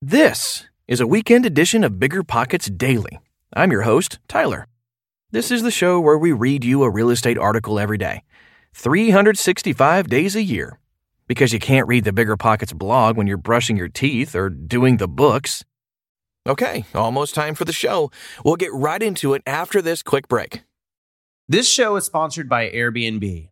This is a weekend edition of Bigger Pockets Daily. I'm your host, Tyler. This is the show where we read you a real estate article every day, 365 days a year. Because you can't read the Bigger Pockets blog when you're brushing your teeth or doing the books. Okay, almost time for the show. We'll get right into it after this quick break. This show is sponsored by Airbnb.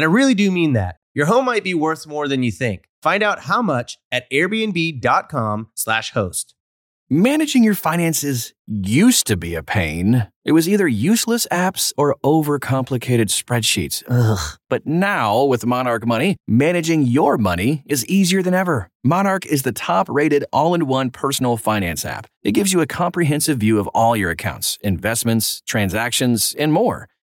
And I really do mean that. Your home might be worth more than you think. Find out how much at airbnb.com/slash host. Managing your finances used to be a pain. It was either useless apps or overcomplicated spreadsheets. Ugh. But now, with Monarch Money, managing your money is easier than ever. Monarch is the top rated all in one personal finance app. It gives you a comprehensive view of all your accounts, investments, transactions, and more.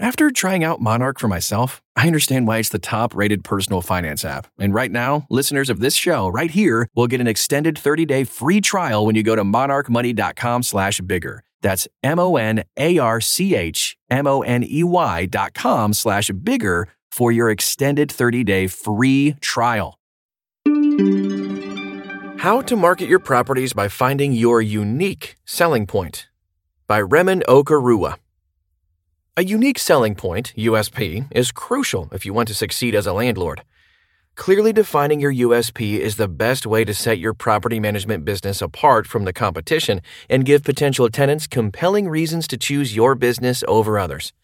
After trying out Monarch for myself, I understand why it's the top rated personal finance app. And right now, listeners of this show right here will get an extended 30 day free trial when you go to monarchmoney.com slash bigger. That's M O N A R C H M O N E Y dot com slash bigger for your extended 30 day free trial. How to market your properties by finding your unique selling point by Remen Okarua. A unique selling point, USP, is crucial if you want to succeed as a landlord. Clearly defining your USP is the best way to set your property management business apart from the competition and give potential tenants compelling reasons to choose your business over others.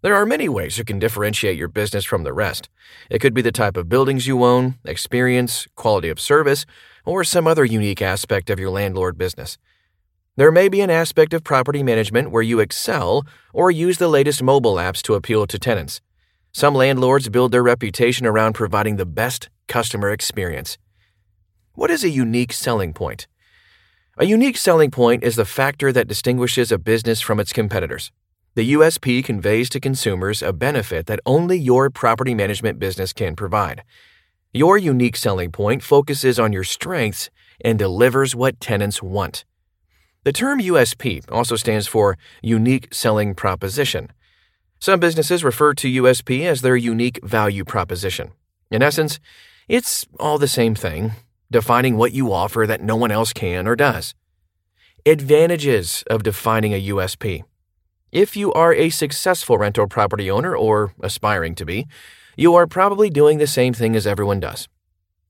There are many ways you can differentiate your business from the rest. It could be the type of buildings you own, experience, quality of service, or some other unique aspect of your landlord business. There may be an aspect of property management where you excel or use the latest mobile apps to appeal to tenants. Some landlords build their reputation around providing the best customer experience. What is a unique selling point? A unique selling point is the factor that distinguishes a business from its competitors. The USP conveys to consumers a benefit that only your property management business can provide. Your unique selling point focuses on your strengths and delivers what tenants want. The term USP also stands for Unique Selling Proposition. Some businesses refer to USP as their unique value proposition. In essence, it's all the same thing, defining what you offer that no one else can or does. Advantages of defining a USP. If you are a successful rental property owner or aspiring to be, you are probably doing the same thing as everyone does.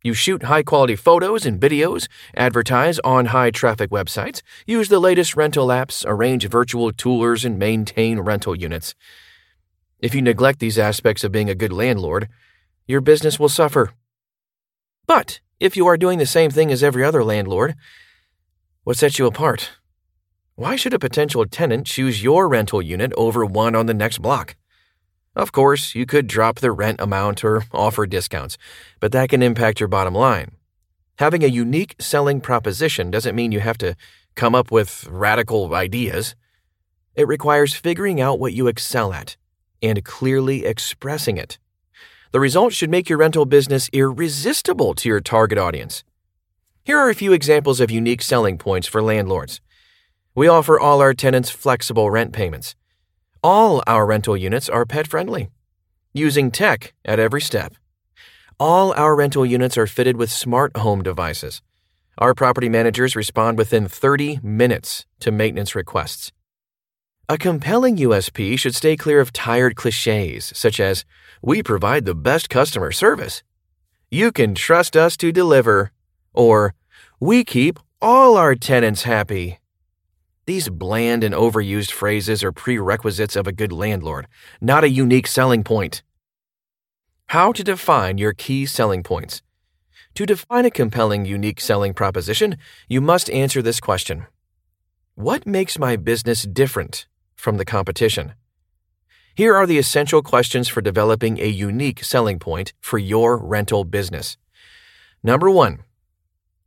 You shoot high quality photos and videos, advertise on high traffic websites, use the latest rental apps, arrange virtual tours, and maintain rental units. If you neglect these aspects of being a good landlord, your business will suffer. But if you are doing the same thing as every other landlord, what sets you apart? Why should a potential tenant choose your rental unit over one on the next block? Of course, you could drop the rent amount or offer discounts, but that can impact your bottom line. Having a unique selling proposition doesn't mean you have to come up with radical ideas. It requires figuring out what you excel at and clearly expressing it. The result should make your rental business irresistible to your target audience. Here are a few examples of unique selling points for landlords. We offer all our tenants flexible rent payments. All our rental units are pet friendly, using tech at every step. All our rental units are fitted with smart home devices. Our property managers respond within 30 minutes to maintenance requests. A compelling USP should stay clear of tired cliches such as, We provide the best customer service. You can trust us to deliver. Or, We keep all our tenants happy. These bland and overused phrases are prerequisites of a good landlord, not a unique selling point. How to define your key selling points. To define a compelling, unique selling proposition, you must answer this question What makes my business different from the competition? Here are the essential questions for developing a unique selling point for your rental business. Number one,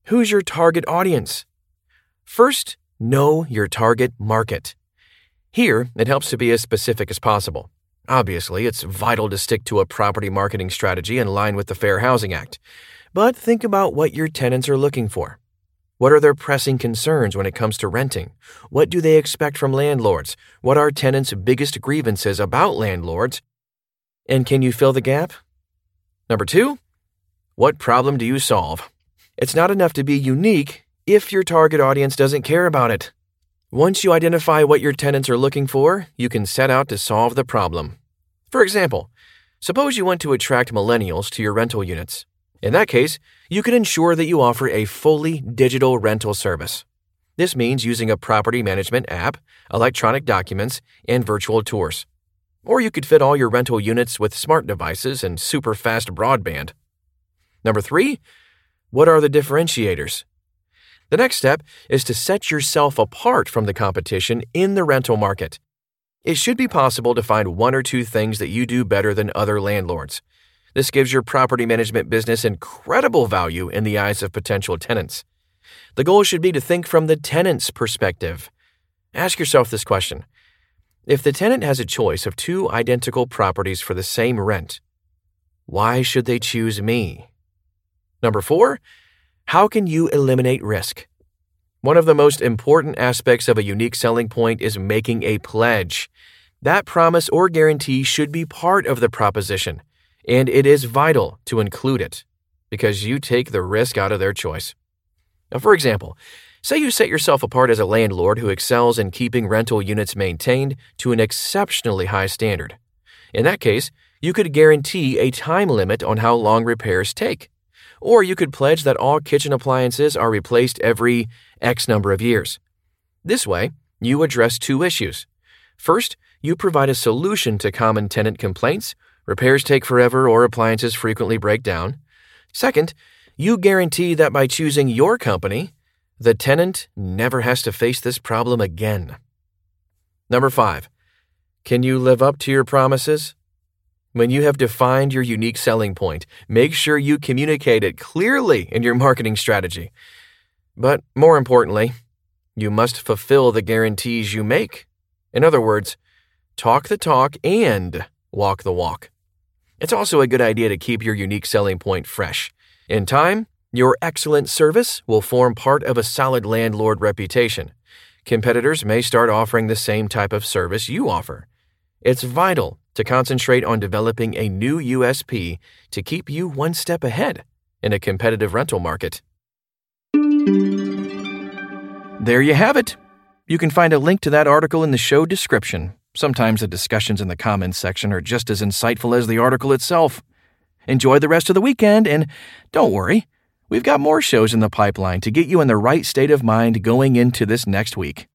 who's your target audience? First, know your target market. Here, it helps to be as specific as possible. Obviously, it's vital to stick to a property marketing strategy in line with the Fair Housing Act. But think about what your tenants are looking for. What are their pressing concerns when it comes to renting? What do they expect from landlords? What are tenants' biggest grievances about landlords? And can you fill the gap? Number two, what problem do you solve? It's not enough to be unique if your target audience doesn't care about it. Once you identify what your tenants are looking for, you can set out to solve the problem. For example, suppose you want to attract millennials to your rental units. In that case, you can ensure that you offer a fully digital rental service. This means using a property management app, electronic documents, and virtual tours. Or you could fit all your rental units with smart devices and super fast broadband. Number three, what are the differentiators? The next step is to set yourself apart from the competition in the rental market. It should be possible to find one or two things that you do better than other landlords. This gives your property management business incredible value in the eyes of potential tenants. The goal should be to think from the tenant's perspective. Ask yourself this question If the tenant has a choice of two identical properties for the same rent, why should they choose me? Number four, how can you eliminate risk? One of the most important aspects of a unique selling point is making a pledge. That promise or guarantee should be part of the proposition, and it is vital to include it because you take the risk out of their choice. Now, for example, say you set yourself apart as a landlord who excels in keeping rental units maintained to an exceptionally high standard. In that case, you could guarantee a time limit on how long repairs take. Or you could pledge that all kitchen appliances are replaced every X number of years. This way, you address two issues. First, you provide a solution to common tenant complaints repairs take forever or appliances frequently break down. Second, you guarantee that by choosing your company, the tenant never has to face this problem again. Number five, can you live up to your promises? When you have defined your unique selling point, make sure you communicate it clearly in your marketing strategy. But more importantly, you must fulfill the guarantees you make. In other words, talk the talk and walk the walk. It's also a good idea to keep your unique selling point fresh. In time, your excellent service will form part of a solid landlord reputation. Competitors may start offering the same type of service you offer. It's vital to concentrate on developing a new USP to keep you one step ahead in a competitive rental market. There you have it. You can find a link to that article in the show description. Sometimes the discussions in the comments section are just as insightful as the article itself. Enjoy the rest of the weekend, and don't worry, we've got more shows in the pipeline to get you in the right state of mind going into this next week.